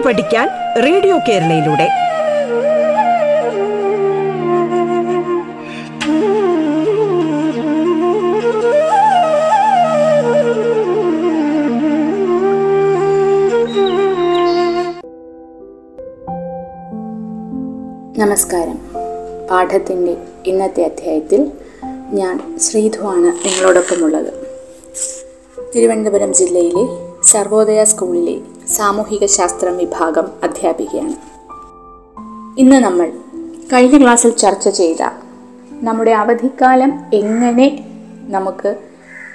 കേട്ടു പഠിക്കാൻ റേഡിയോ കേരളയിലൂടെ. നമസ്കാരം. പാഠത്തിന്റെ ഇന്നത്തെ അധ്യായത്തിൽ ഞാൻ ശ്രീധുവാണ് നിങ്ങളോടൊപ്പമുള്ളത്. തിരുവനന്തപുരം ജില്ലയിലെ സർവോദയ സ്കൂളിലെ സാമൂഹിക ശാസ്ത്രം വിഭാഗം അധ്യാപികയാണ്. ഇന്ന് നമ്മൾ കഴിഞ്ഞ ക്ലാസ്സിൽ ചർച്ച ചെയ്ത നമ്മുടെ അവധിക്കാലം എങ്ങനെ നമുക്ക്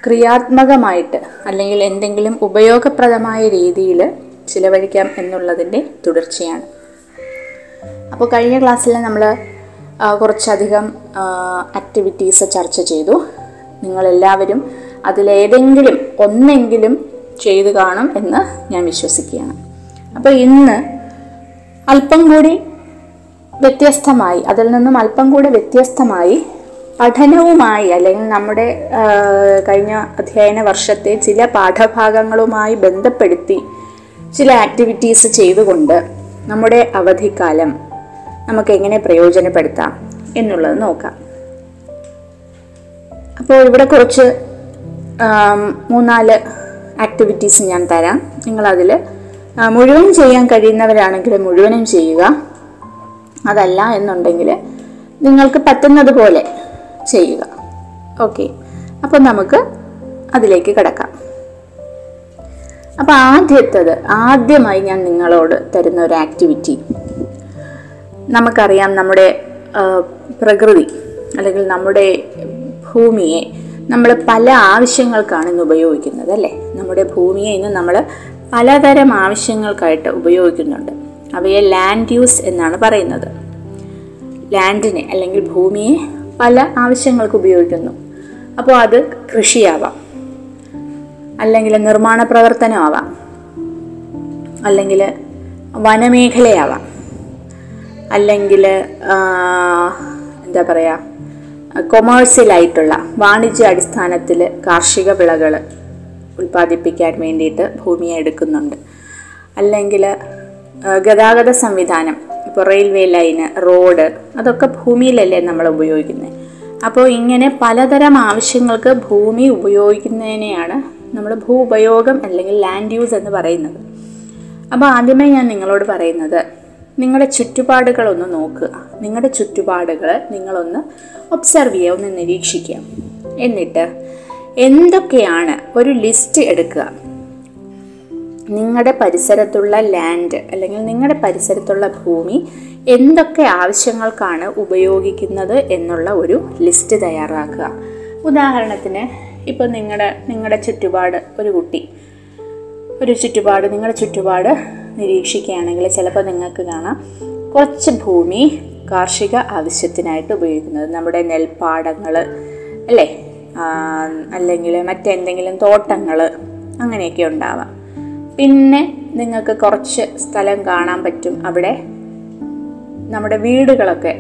ക്രിയാത്മകമായിട്ട് അല്ലെങ്കിൽ എന്തെങ്കിലും ഉപയോഗപ്രദമായ രീതിയിൽ ചിലവഴിക്കാം എന്നുള്ളതിന്റെ തുടർച്ചയാണ്. അപ്പോൾ കഴിഞ്ഞ ക്ലാസ്സിൽ നമ്മൾ കുറച്ചധികം ആക്ടിവിറ്റീസ് ചർച്ച ചെയ്തു. നിങ്ങളെല്ലാവരും അതിലേതെങ്കിലും ഒന്നെങ്കിലും ചെയ്തു കാണും എന്ന് ഞാൻ വിശ്വസിക്കുകയാണ്. അപ്പോൾ ഇന്ന് അല്പം കൂടി വ്യത്യസ്തമായി അതിൽ നിന്നും അല്പം കൂടി വ്യത്യസ്തമായി പഠനവുമായി അല്ലെങ്കിൽ നമ്മുടെ കഴിഞ്ഞ അധ്യയന വർഷത്തെ ചില പാഠഭാഗങ്ങളുമായി ബന്ധപ്പെടുത്തി ചില ആക്ടിവിറ്റീസ് ചെയ്തുകൊണ്ട് നമ്മുടെ അവധിക്കാലം നമുക്ക് എങ്ങനെ പ്രയോജനപ്പെടുത്താം എന്നുള്ളത് നോക്കാം. അപ്പോൾ ഇവിടെ കുറച്ച് മൂന്നാൽ ആക്ടിവിറ്റീസ് ഞാൻ തരാം. നിങ്ങളതിൽ മുഴുവൻ ചെയ്യാൻ കഴിയുന്നവരാണെങ്കിൽ മുഴുവനും ചെയ്യുക. അതല്ല എന്നുണ്ടെങ്കിൽ നിങ്ങൾക്ക് പറ്റുന്നത് പോലെ ചെയ്യുക. ഓക്കെ അപ്പോൾ നമുക്ക് അതിലേക്ക് കിടക്കാം. അപ്പോൾ ആദ്യത്തത് ആദ്യമായി ഞാൻ നിങ്ങളോട് തരുന്ന ഒരു ആക്ടിവിറ്റി നമുക്കറിയാം നമ്മുടെ പ്രകൃതി അല്ലെങ്കിൽ നമ്മുടെ ഭൂമിയെ നമ്മൾ പല ആവശ്യങ്ങൾക്കാണ് ഇന്ന് ഉപയോഗിക്കുന്നത് അല്ലേ? നമ്മുടെ ഭൂമിയെ ഇന്ന് നമ്മൾ പലതരം ആവശ്യങ്ങൾക്കായിട്ട് ഉപയോഗിക്കുന്നുണ്ട്. അവയെ ലാൻഡ് യൂസ് എന്നാണ് പറയുന്നത്. ലാൻഡിനെ അല്ലെങ്കിൽ ഭൂമിയെ പല ആവശ്യങ്ങൾക്ക് ഉപയോഗിക്കുന്നു. അപ്പോൾ അത് കൃഷിയാവാം. അല്ലെങ്കിൽ നിർമ്മാണ പ്രവർത്തനമാവാം. അല്ലെങ്കിൽ വനമേഖലയാവാം. അല്ലെങ്കിൽ എന്താ പറയുക കൊമേഴ്സ്യലായിട്ടുള്ള വാണിജ്യ അടിസ്ഥാനത്തിൽ കാർഷിക വിളകൾ ഉൽപ്പാദിപ്പിക്കാൻ വേണ്ടിയിട്ട് ഭൂമിയെ എടുക്കുന്നുണ്ട്. അല്ലെങ്കിൽ ഗതാഗത സംവിധാനം ഇപ്പോൾ റെയിൽവേ ലൈന് റോഡ് അതൊക്കെ ഭൂമിയിലല്ലേ നമ്മൾ ഉപയോഗിക്കുന്നത് അപ്പോൾ ഇങ്ങനെ പലതരം ആവശ്യങ്ങൾക്ക് ഭൂമി ഉപയോഗിക്കുന്നതിനെയാണ് നമ്മൾ ഭൂ ഉപയോഗം അല്ലെങ്കിൽ ലാൻഡ് യൂസ് എന്ന് പറയുന്നത്. അപ്പോൾ ആദ്യമേ ഞാൻ നിങ്ങളോട് പറയുന്നത് നിങ്ങളുടെ ചുറ്റുപാടുകൾ ഒന്ന് നോക്കുക. നിങ്ങളുടെ ചുറ്റുപാടുകൾ നിങ്ങളൊന്ന് ഒബ്സർവ് ചെയ്യുക ഒന്ന് നിരീക്ഷിക്കുക. എന്നിട്ട് എന്തൊക്കെയാണ് ഒരു ലിസ്റ്റ് എടുക്കുക? നിങ്ങളുടെ പരിസരത്തുള്ള ലാൻഡ് അല്ലെങ്കിൽ നിങ്ങളുടെ പരിസരത്തുള്ള ഭൂമി എന്തൊക്കെ ആവശ്യങ്ങൾക്കാണ് ഉപയോഗിക്കുന്നത് എന്നുള്ള ഒരു ലിസ്റ്റ് തയ്യാറാക്കുക. ഉദാഹരണത്തിന് ഇപ്പോൾ നിങ്ങളുടെ നിങ്ങളുടെ ചുറ്റുപാട് ഒരു കുട്ടി. ഒരു ചുറ്റുപാട് നിങ്ങളുടെ ചുറ്റുപാട് നിരീക്ഷിക്കുകയാണെങ്കിൽ ചിലപ്പോൾ നിങ്ങൾക്ക് കാണാം കുറച്ച് ഭൂമി കാർഷിക ആവശ്യത്തിനായിട്ട് ഉപയോഗിക്കുന്നത്. നമ്മുടെ നെൽപ്പാടങ്ങൾ അല്ലേ? അല്ലെങ്കിൽ മറ്റെന്തെങ്കിലും തോട്ടങ്ങൾ അങ്ങനെയൊക്കെ ഉണ്ടാവാം. പിന്നെ നിങ്ങൾക്ക് കുറച്ച് സ്ഥലം കാണാൻ പറ്റും അവിടെ നമ്മുടെ വീടുകളൊക്കെ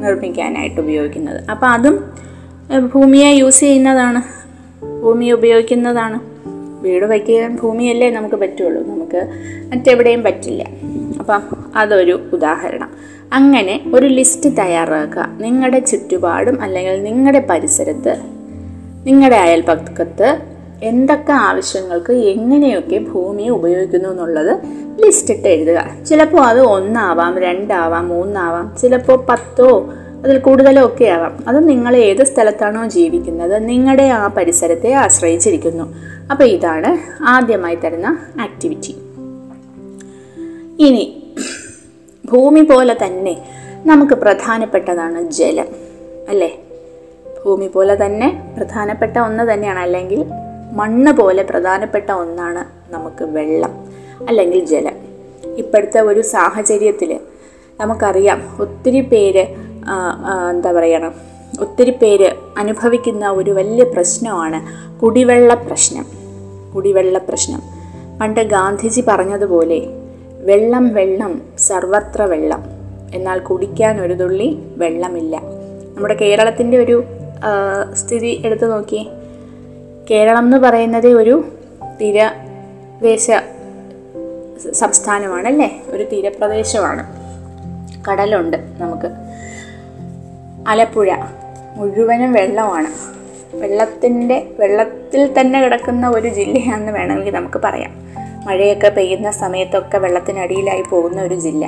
നിർമ്മിക്കാനായിട്ട് ഉപയോഗിക്കുന്നത്. അപ്പോൾ അതും ഭൂമിയെ യൂസ് ചെയ്യുന്നതാണ്. ഭൂമി ഉപയോഗിക്കുന്നതാണ്. വീട് വയ്ക്കാൻ ഭൂമിയല്ലേ നമുക്ക് പറ്റുള്ളൂ. നമുക്ക് മറ്റെവിടെയും പറ്റില്ല. അപ്പം അതൊരു ഉദാഹരണം. അങ്ങനെ ഒരു ലിസ്റ്റ് തയ്യാറാക്കുക. നിങ്ങളുടെ ചുറ്റുപാടും അല്ലെങ്കിൽ നിങ്ങളുടെ പരിസരത്ത് നിങ്ങളുടെ അയൽപക്കത്ത് എന്തൊക്കെ ആവശ്യങ്ങൾക്ക് എങ്ങനെയൊക്കെ ഭൂമി ഉപയോഗിക്കുന്നു എന്നുള്ളത് ലിസ്റ്റ് ഇട്ട് എഴുതുക. ചിലപ്പോൾ അത് ഒന്നാവാം രണ്ടാവാം മൂന്നാവാം ചിലപ്പോൾ പത്തോ അതിൽ കൂടുതലോ ഒക്കെ ആവാം. അത് നിങ്ങൾ ഏത് സ്ഥലത്താണോ ജീവിക്കുന്നത് നിങ്ങളുടെ ആ പരിസരത്തെ ആശ്രയിച്ചിരിക്കുന്നു. അപ്പോൾ ഇതാണ് ആദ്യമായി തരുന്ന ആക്ടിവിറ്റി ഇനി ഭൂമി പോലെ തന്നെ നമുക്ക് പ്രധാനപ്പെട്ടതാണ് ജലം അല്ലേ? ഭൂമി പോലെ തന്നെ പ്രധാനപ്പെട്ട ഒന്ന് തന്നെയാണ്. അല്ലെങ്കിൽ മണ്ണ് പോലെ പ്രധാനപ്പെട്ട ഒന്നാണ് നമുക്ക് വെള്ളം അല്ലെങ്കിൽ ജലം. ഇപ്പോഴത്തെ ഒരു സാഹചര്യത്തിൽ നമുക്കറിയാം ഒത്തിരി പേര് എന്താ പറയണം ഒത്തിരി പേര് അനുഭവിക്കുന്ന ഒരു വലിയ പ്രശ്നമാണ് കുടിവെള്ള പ്രശ്നം. കുടിവെള്ള പ്രശ്നം. പണ്ട് ഗാന്ധിജി പറഞ്ഞതുപോലെ വെള്ളം വെള്ളം സർവത്ര വെള്ളം. എന്നാൽ കുടിക്കാൻ ഒരു തുള്ളി വെള്ളമില്ല. നമ്മുടെ കേരളത്തിന്റെ ഒരു സ്ഥിതി എടുത്തു നോക്കിയേ. കേരളം എന്ന് പറയുന്നത് ഒരു തീരദേശ സംസ്ഥാനമാണ് അല്ലേ? ഒരു തീരപ്രദേശമാണ്. കടലുണ്ട് നമുക്ക്. ആലപ്പുഴ മുഴുവനും വെള്ളമാണ്. വെള്ളത്തിന്റെ വെള്ളത്തിൽ തന്നെ കിടക്കുന്ന ഒരു ജില്ലയാണെന്ന് വേണമെങ്കിൽ നമുക്ക് പറയാം. മഴയൊക്കെ പെയ്യുന്ന സമയത്തൊക്കെ വെള്ളത്തിനടിയിലായി പോകുന്ന ഒരു ജില്ല.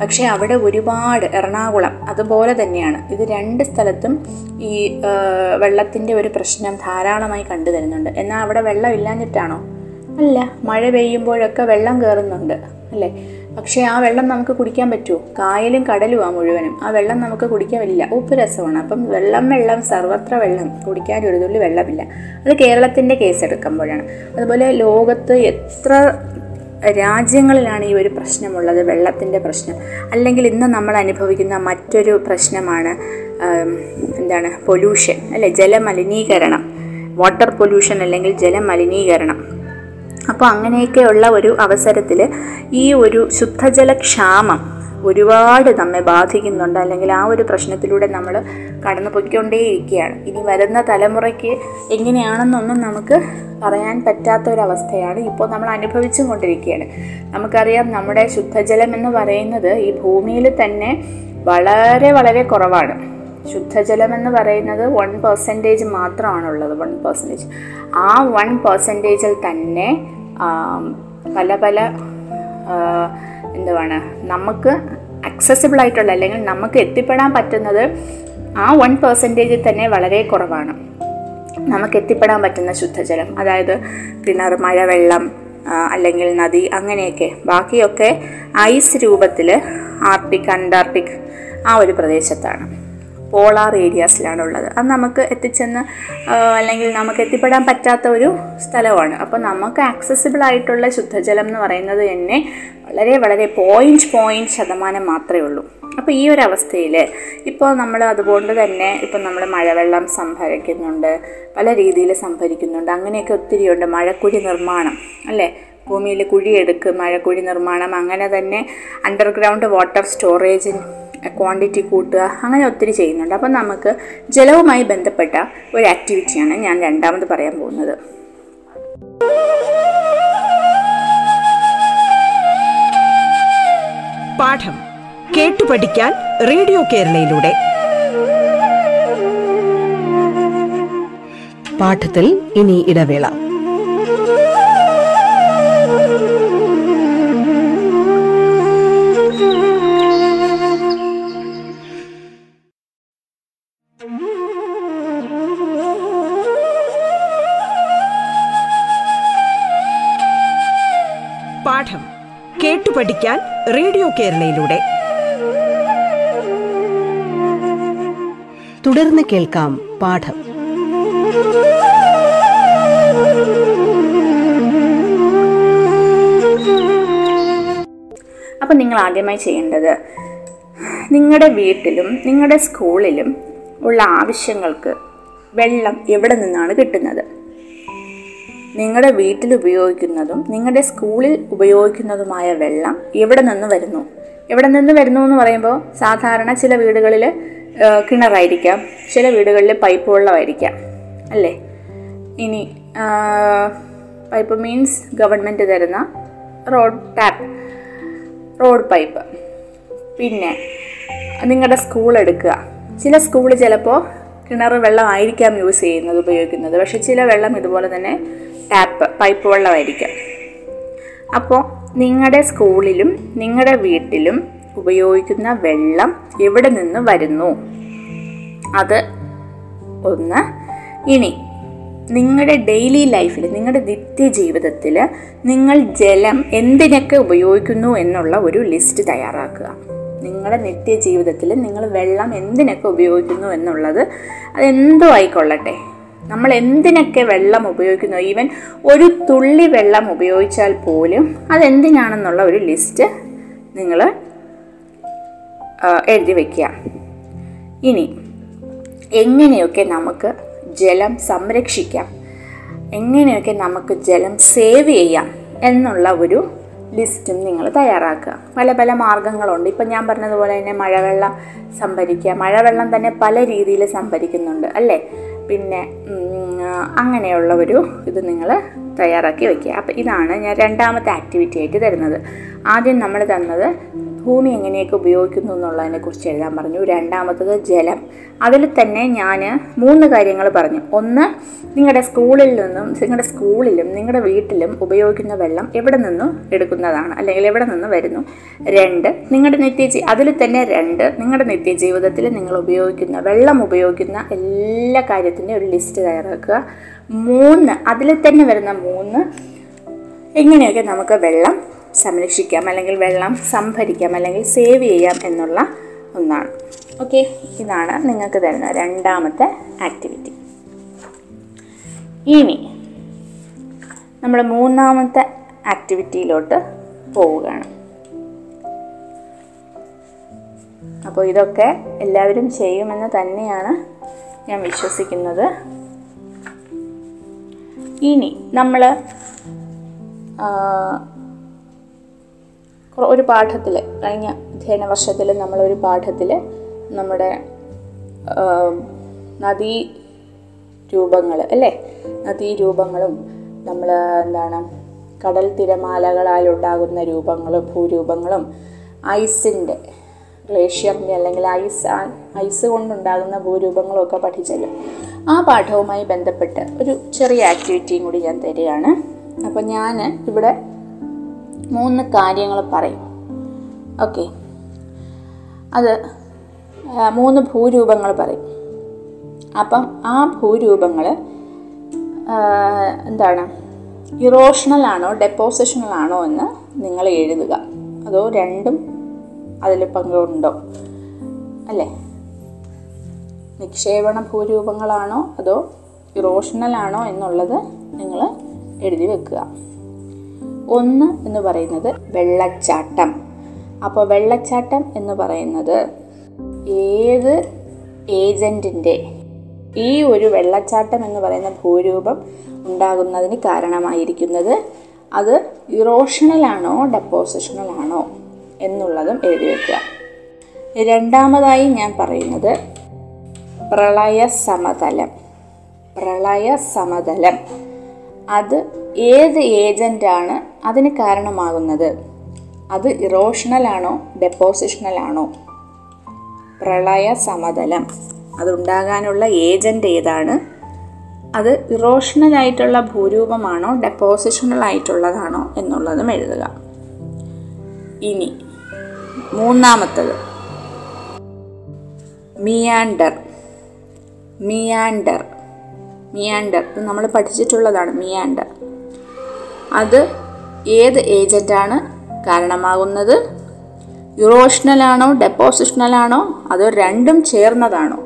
പക്ഷേ അവിടെ ഒരുപാട് എറണാകുളം അതുപോലെ തന്നെയാണ്. ഇത് രണ്ട് സ്ഥലത്തും ഈ വെള്ളത്തിന്റെ ഒരു പ്രശ്നം ധാരാളമായി കണ്ടു തരുന്നുണ്ട് എന്നാൽ അവിടെ വെള്ളം ഇല്ലാഞ്ഞിട്ടാണോ? അല്ല മഴ പെയ്യുമ്പോഴൊക്കെ വെള്ളം കയറുന്നുണ്ട്. അല്ലേ? പക്ഷേ ആ വെള്ളം നമുക്ക് കുടിക്കാൻ പറ്റുമോ? കായലും കടലും ആ മുഴുവനും. ആ വെള്ളം നമുക്ക് കുടിക്കാൻ പറ്റില്ല ഉപ്പ് രസമാണ്. അപ്പം വെള്ളം വെള്ളം സർവത്ര വെള്ളം കുടിക്കാൻ ഒരു തുള്ളി വെള്ളമില്ല. അത് കേരളത്തിന്റെ കേസ് എടുക്കുമ്പോഴാണ്. അതുപോലെ ലോകത്ത് എത്ര രാജ്യങ്ങളിലാണ് ഈ ഒരു പ്രശ്നമുള്ളത്? വെള്ളത്തിന്റെ പ്രശ്നം. അല്ലെങ്കിൽ ഇന്ന് നമ്മൾ അനുഭവിക്കുന്ന മറ്റൊരു പ്രശ്നമാണ് എന്താണ് പൊല്യൂഷൻ അല്ലെ? ജലമലിനീകരണം. വാട്ടർ പൊല്യൂഷൻ അല്ലെങ്കിൽ ജലമലിനീകരണം. അപ്പോൾ അങ്ങനെയൊക്കെയുള്ള ഒരു അവസരത്തിൽ ഈ ഒരു ശുദ്ധജലക്ഷാമം ഒരുപാട് നമ്മെ ബാധിക്കുന്നുണ്ട്. അല്ലെങ്കിൽ ആ ഒരു പ്രശ്നത്തിലൂടെ നമ്മൾ കടന്നു പോയിക്കൊണ്ടേയിരിക്കുകയാണ് ഇനി വരുന്ന തലമുറയ്ക്ക് എങ്ങനെയാണെന്നൊന്നും നമുക്ക് പറയാൻ പറ്റാത്ത ഒരവസ്ഥയാണ് ഇപ്പോൾ നമ്മൾ അനുഭവിച്ചും കൊണ്ടിരിക്കുകയാണ്. നമുക്കറിയാം നമ്മുടെ ശുദ്ധജലം എന്ന് പറയുന്നത് ഈ ഭൂമിയിൽ തന്നെ വളരെ വളരെ കുറവാണ്. ശുദ്ധജലം എന്ന് പറയുന്നത് വൺ പെർസെന്റേജ് മാത്രമാണുള്ളത്. വൺ പെർസെന്റേജ് ആ വൺ പെർസെന്റേജിൽ തന്നെ പല പല എന്തുവാണ് നമുക്ക് അക്സസിബിൾ ആയിട്ടുള്ള അല്ലെങ്കിൽ നമുക്ക് എത്തിപ്പെടാൻ പറ്റുന്നത് ആ വൺ പെർസെന്റേജിൽ തന്നെ വളരെ കുറവാണ്. നമുക്ക് എത്തിപ്പെടാൻ പറ്റുന്ന ശുദ്ധജലം അതായത് കിണർ മഴവെള്ളം വെള്ളം അല്ലെങ്കിൽ നദി അങ്ങനെയൊക്കെ. ബാക്കിയൊക്കെ ഐസ് രൂപത്തിൽ ആർട്ടിക് അന്റാർട്ടിക് ആ ഒരു പ്രദേശത്താണ്. പോളാർ ഏരിയാസിലാണ് ഉള്ളത് അത് നമുക്ക് എത്തിച്ചെന്ന് അല്ലെങ്കിൽ നമുക്ക് എത്തിപ്പെടാൻ പറ്റാത്ത ഒരു സ്ഥലമാണ്. അപ്പോൾ നമുക്ക് ആക്സസിബിൾ ആയിട്ടുള്ള ശുദ്ധജലം എന്ന് പറയുന്നത് തന്നെ വളരെ വളരെ പോയിന്റ് പോയിന്റ് ശതമാനം മാത്രമേ ഉള്ളൂ. അപ്പോൾ ഈ ഒരു അവസ്ഥയിൽ ഇപ്പോൾ നമ്മൾ അതുകൊണ്ട് തന്നെ ഇപ്പോൾ നമ്മൾ മഴവെള്ളം സംഭരിക്കുന്നുണ്ട് പല രീതിയിൽ സംഭരിക്കുന്നുണ്ട് അങ്ങനെയൊക്കെ ഒത്തിരിയുണ്ട് മഴക്കുഴി നിർമ്മാണം അല്ലേ? ഭൂമിയിൽ കുഴിയെടുക്ക് മഴക്കുഴി നിർമ്മാണം അങ്ങനെ തന്നെ അണ്ടർഗ്രൗണ്ട് വാട്ടർ സ്റ്റോറേജ് ക്വാണ്ടിറ്റി കൂട്ടുക അങ്ങനെ ഒത്തിരി ചെയ്യുന്നുണ്ട്. അപ്പം നമുക്ക് ജലവുമായി ബന്ധപ്പെട്ട ഒരു ആക്ടിവിറ്റിയാണ് ഞാൻ രണ്ടാമത് പറയാൻ പോകുന്നത്. പാഠം കേട്ടു പഠിക്കാൻ റേഡിയോ കേരളയിലൂടെ. പാഠത്തിൽ ഇനി ഇടവേള. റേഡിയോ കേരളയിലൂടെ. തുടർന്ന് കേൾക്കാം പാഠം. അപ്പം നിങ്ങൾ ആദ്യമായി ചെയ്യേണ്ടത് നിങ്ങളുടെ വീട്ടിലും നിങ്ങളുടെ സ്കൂളിലും ഉള്ള ആവശ്യങ്ങൾക്ക് വെള്ളം എവിടെ നിന്നാണ് കിട്ടുന്നത്? നിങ്ങളുടെ വീട്ടിൽ ഉപയോഗിക്കുന്നതും നിങ്ങളുടെ സ്കൂളിൽ ഉപയോഗിക്കുന്നതുമായ വെള്ളം എവിടെ നിന്ന് വരുന്നു? എവിടെ നിന്ന് വരുന്നു എന്ന് പറയുമ്പോൾ സാധാരണ ചില വീടുകളിൽ കിണറായിരിക്കാം. ചില വീടുകളിൽ പൈപ്പ് വെള്ളമായിരിക്കാം. അല്ലേ? ഇനി പൈപ്പ് മീൻസ് ഗവൺമെന്റ് തരുന്ന റോഡ് ടാപ്പ് റോഡ് പൈപ്പ് പിന്നെ നിങ്ങളുടെ സ്കൂൾ എടുക്കുക. ചില സ്കൂൾ ചിലപ്പോൾ കിണർ വെള്ളമായിരിക്കാം യൂസ് ചെയ്യുന്നത് ഉപയോഗിക്കുന്നത്. പക്ഷേ ചില വെള്ളം ഇതുപോലെ തന്നെ ടാപ്പ് പൈപ്പ് വെള്ളമായിരിക്കാം. അപ്പോൾ നിങ്ങളുടെ സ്കൂളിലും നിങ്ങളുടെ വീട്ടിലും ഉപയോഗിക്കുന്ന വെള്ളം എവിടെ നിന്ന് വരുന്നു? അത് ഒന്ന് ഇനി നിങ്ങളുടെ ഡെയിലി ലൈഫിൽ നിങ്ങളുടെ നിത്യ ജീവിതത്തിൽ നിങ്ങൾ ജലം എന്തിനൊക്കെ ഉപയോഗിക്കുന്നു എന്നുള്ള ഒരു ലിസ്റ്റ് തയ്യാറാക്കുക. നിങ്ങളുടെ നിത്യ ജീവിതത്തിൽ നിങ്ങൾ വെള്ളം എന്തിനൊക്കെ ഉപയോഗിക്കുന്നു എന്നുള്ളത് അതെന്തോ ആയിക്കൊള്ളട്ടെ. നമ്മൾ എന്തിനൊക്കെ വെള്ളം ഉപയോഗിക്കുന്നു? ഈവൻ ഒരു തുള്ളി വെള്ളം ഉപയോഗിച്ചാൽ പോലും അതെന്തിനാണെന്നുള്ള ഒരു ലിസ്റ്റ് നിങ്ങൾ എഴുതി വയ്ക്കുക ഇനി എങ്ങനെയൊക്കെ നമുക്ക് ജലം സംരക്ഷിക്കാം? എങ്ങനെയൊക്കെ നമുക്ക് ജലം സേവ് ചെയ്യാം? എന്നുള്ള ഒരു ലിസ്റ്റും നിങ്ങൾ തയ്യാറാക്കുക. പല പല മാർഗങ്ങളുണ്ട്. ഇപ്പം ഞാൻ പറഞ്ഞതുപോലെ തന്നെ മഴവെള്ളം സംഭരിക്കുക. മഴവെള്ളം തന്നെ പല രീതിയിൽ സംഭരിക്കുന്നുണ്ട് അല്ലേ? പിന്നെ അങ്ങനെയുള്ള ഒരു ഇത് നിങ്ങൾ തയ്യാറാക്കി വയ്ക്കുക അപ്പോൾ ഇതാണ് ഞാൻ രണ്ടാമത്തെ ആക്ടിവിറ്റി ആയിട്ട് തരുന്നത്. ആദ്യം നമ്മൾ തന്നത് ഭൂമി എങ്ങനെയൊക്കെ ഉപയോഗിക്കുന്നു എന്നുള്ളതിനെ കുറിച്ച് എഴുതാൻ പറഞ്ഞു. രണ്ടാമത്തത് ജലം. അതിൽ തന്നെ ഞാൻ മൂന്ന് കാര്യങ്ങൾ പറഞ്ഞു. ഒന്ന് നിങ്ങളുടെ സ്കൂളിൽ നിന്നും നിങ്ങളുടെ സ്കൂളിലും നിങ്ങളുടെ വീട്ടിലും ഉപയോഗിക്കുന്ന വെള്ളം എവിടെ നിന്നും എടുക്കുന്നതാണ്? അല്ലെങ്കിൽ എവിടെ നിന്ന് വരുന്നു? രണ്ട് നിങ്ങളുടെ നിത്യജീ അതിൽ തന്നെ രണ്ട് നിങ്ങളുടെ നിത്യജീവിതത്തിൽ നിങ്ങൾ ഉപയോഗിക്കുന്ന വെള്ളം ഉപയോഗിക്കുന്ന എല്ലാ കാര്യത്തിന്റെ ഒരു ലിസ്റ്റ് തയ്യാറാക്കുക. മൂന്ന് അതിൽ തന്നെ വരുന്ന മൂന്ന് എങ്ങനെയൊക്കെ നമുക്ക് വെള്ളം സംരക്ഷിക്കാം അല്ലെങ്കിൽ വെള്ളം സംഭരിക്കാം അല്ലെങ്കിൽ സേവ് ചെയ്യാം എന്നുള്ള ഒന്നാണ്. ഓക്കെ ഇതാണ് നിങ്ങൾക്ക് തരുന്ന രണ്ടാമത്തെ ആക്ടിവിറ്റി ഇനി നമ്മൾ മൂന്നാമത്തെ ആക്ടിവിറ്റിയിലോട്ട് പോവുകയാണ്. അപ്പോൾ ഇതൊക്കെ എല്ലാവരും ചെയ്യുമെന്ന് തന്നെയാണ് ഞാൻ വിശ്വസിക്കുന്നത്. ഇനി നമ്മൾ ഒരു പാഠത്തിൽ കഴിഞ്ഞ അധ്യയന വർഷത്തിൽ നമ്മളൊരു പാഠത്തിൽ നമ്മുടെ നദീ രൂപങ്ങൾ അല്ലേ? നദീരൂപങ്ങളും നമ്മൾ എന്താണ് കടൽ തിരമാലകളാൽ ഉണ്ടാകുന്ന രൂപങ്ങളും ഭൂരൂപങ്ങളും ഐസിന്റെ ഗ്ലേഷ്യറിന്റെ അല്ലെങ്കിൽ ഐസ് ഐസ് കൊണ്ടുണ്ടാകുന്ന ഭൂരൂപങ്ങളൊക്കെ പഠിച്ചല്ലോ ആ പാഠവുമായി ബന്ധപ്പെട്ട് ഒരു ചെറിയ ആക്ടിവിറ്റിയും കൂടി ഞാൻ തരികയാണ്. അപ്പോൾ ഞാൻ ഇവിടെ മൂന്ന് കാര്യങ്ങൾ പറയും. ഓക്കെ അത് മൂന്ന് ഭൂരൂപങ്ങൾ പറയും. അപ്പം ആ ഭൂരൂപങ്ങൾ എന്താണ്? ഡെപ്പോസിഷണൽ ആണോ എന്ന് നിങ്ങൾ എഴുതുക. അതോ രണ്ടും അതിൽ പങ്കുണ്ടോ? അല്ലേ? നിക്ഷേപണ ഭൂരൂപങ്ങളാണോ അതോ ഇറോഷണൽ ആണോ എന്നുള്ളത് നിങ്ങൾ എഴുതി വെക്കുക. ഒന്ന് എന്ന് പറയുന്നത് വെള്ളച്ചാട്ടം. അപ്പോൾ വെള്ളച്ചാട്ടം എന്ന് പറയുന്നത് ഏത് ഏജന്റിന്റെ ഈ ഒരു വെള്ളച്ചാട്ടം എന്ന് പറയുന്ന ഭൂരൂപം ഉണ്ടാകുന്നതിന് കാരണമായിരിക്കുന്നത് അത് ഇറോഷണലാണോ ഡെപ്പോസിഷണലാണോ എന്നുള്ളതും എഴുതി വെക്കുക. രണ്ടാമതായി ഞാൻ പറയുന്നത് പ്രളയ സമതലം പ്രളയ സമതലം അത് ഏത് ഏജന്റാണ് അതിന് കാരണമാകുന്നത്? അത് ഇറോഷണലാണോ ഡെപ്പോസിഷണലാണോ? പ്രളയ സമതലം. അതുണ്ടാകാനുള്ള ഏജന്റ് ഏതാണ്? അത് ഇറോഷണൽ ആയിട്ടുള്ള ഭൂരൂപമാണോ ഡെപ്പോസിഷണൽ ആയിട്ടുള്ളതാണോ എന്നുള്ളതും എഴുതുക. ഇനി മൂന്നാമത്തത്. മിയാൻഡർ. മിയാൻഡർ. മിയാൻഡർ. നമ്മൾ പഠിച്ചിട്ടുള്ളതാണ് മിയാൻഡർ. അത് ഏത് ഏജന്റാണ് കാരണമാകുന്നത്? യുറോഷണലാണോ ഡെപ്പോസിഷണലാണോ അതോ രണ്ടും ചേർന്നതാണോ?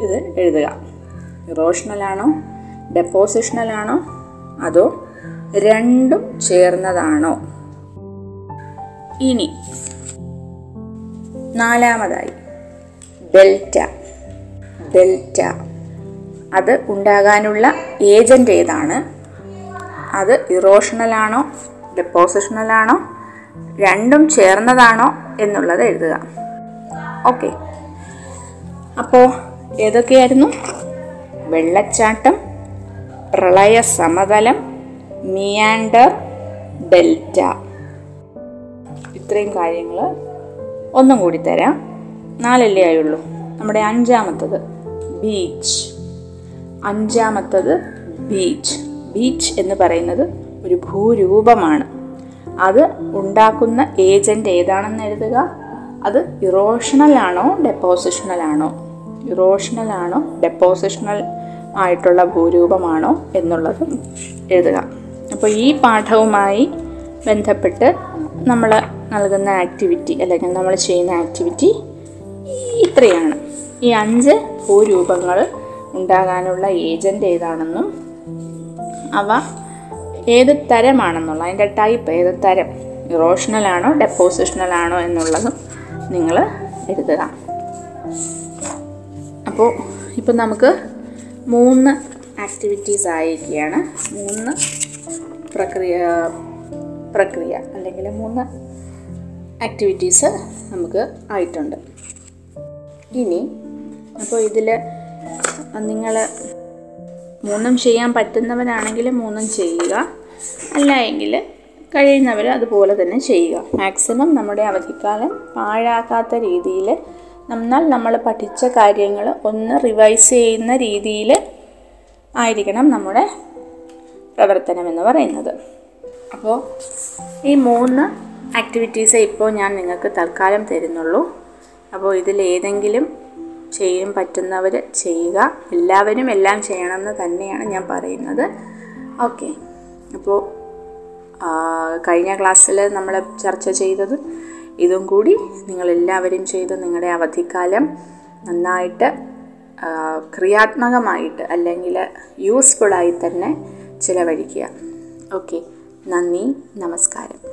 ഇത് എഴുതുക. ഇറോഷണലാണോ ഡെപ്പോസിഷണലാണോ അതോ രണ്ടും ചേർന്നതാണോ? ഇനി നാലാമതായി. ഡെൽറ്റ. ഡെൽറ്റ. അത് ഉണ്ടാകാനുള്ള ഏജന്റ് ഏതാണ്? അത് ഇറോഷണലാണോ ഡെപ്പോസിഷണലാണോ രണ്ടും ചേർന്നതാണോ എന്നുള്ളത് എഴുതുക. ഓക്കെ അപ്പോൾ ഏതൊക്കെയായിരുന്നു? വെള്ളച്ചാട്ടം പ്രളയ സമതലം മിയാൻഡർ ഡെൽറ്റ. ഇത്രയും കാര്യങ്ങൾ ഒന്നും കൂടി തരാം. നാലല്ലേ ആയുള്ളൂ. നമ്മുടെ അഞ്ചാമത്തത് ബീച്ച് അഞ്ചാമത്തത് ബീച്ച് ബീച്ച് എന്ന് പറയുന്നത് ഒരു ഭൂരൂപമാണ്. അത് ഉണ്ടാക്കുന്ന ഏജന്റ് ഏതാണെന്ന് എഴുതുക? അത് ആണോ ഇറോഷണൽ ആണോ? ഡെപ്പോസിഷണൽ ആയിട്ടുള്ള ഭൂരൂപമാണോ എന്നുള്ളത് എഴുതുക. അപ്പോൾ ഈ പാഠവുമായി ബന്ധപ്പെട്ട് നമ്മൾ നൽകുന്ന ആക്ടിവിറ്റി അല്ലെങ്കിൽ നമ്മൾ ചെയ്യുന്ന ആക്ടിവിറ്റി ഇത്രയാണ്. ഈ അഞ്ച് ഭൂരൂപങ്ങൾ ഉണ്ടാകാനുള്ള ഏജന്റ് ഏതാണെന്നും അവ ഏത് തരമാണെന്നുള്ള അതിന്റെ ടൈപ്പ് ഏത് തരം ഇറോഷണൽ ആണോ ഡെപ്പോസിഷണൽ ആണോ എന്നുള്ളതും നിങ്ങൾ എഴുതുക. അപ്പോൾ ഇപ്പം നമുക്ക് മൂന്ന് ആക്ടിവിറ്റീസ് ആയിരിക്കുകയാണ്. മൂന്ന് പ്രക്രിയ പ്രക്രിയ അല്ലെങ്കിൽ മൂന്ന് ആക്ടിവിറ്റീസ് നമുക്ക് ആയിട്ടുണ്ട്. ഇനി അപ്പോൾ ഇതിൽ നിങ്ങൾ മൂന്നും ചെയ്യാൻ പറ്റുന്നവരാണെങ്കിൽ മൂന്നും ചെയ്യുക. അല്ല എങ്കിൽ കഴിയുന്നവർ അതുപോലെ തന്നെ ചെയ്യുക. മാക്സിമം നമ്മുടെ അവധിക്കാലം പാഴാക്കാത്ത രീതിയിൽ എന്നാൽ നമ്മൾ പഠിച്ച കാര്യങ്ങൾ ഒന്ന് റിവൈസ് ചെയ്യുന്ന രീതിയിൽ ആയിരിക്കണം നമ്മുടെ പ്രവർത്തനം എന്ന് പറയുന്നത്. അപ്പോൾ ഈ മൂന്ന് ആക്ടിവിറ്റീസ് ഇപ്പോൾ ഞാൻ നിങ്ങൾക്ക് തൽക്കാലം തരുന്നുള്ളൂ. അപ്പോൾ ഇതിലേതെങ്കിലും ചെയ്യാൻ പറ്റുന്നവർ ചെയ്യുക. എല്ലാവരും എല്ലാം ചെയ്യണം എന്ന് തന്നെയാണ് ഞാൻ പറയുന്നത്. ഓക്കെ. അപ്പോൾ കഴിഞ്ഞ ക്ലാസ്സിൽ നമ്മൾ ചർച്ച ചെയ്തത് ഇതും കൂടി. നിങ്ങളെല്ലാവരും ചെയ്ത് നിങ്ങളുടെ അവധിക്കാലം നന്നായിട്ട് ക്രിയാത്മകമായിട്ട് അല്ലെങ്കിൽ യൂസ്ഫുള്ളായി തന്നെ ചിലവഴിക്കുക. ഓക്കെ. നന്ദി. നമസ്കാരം.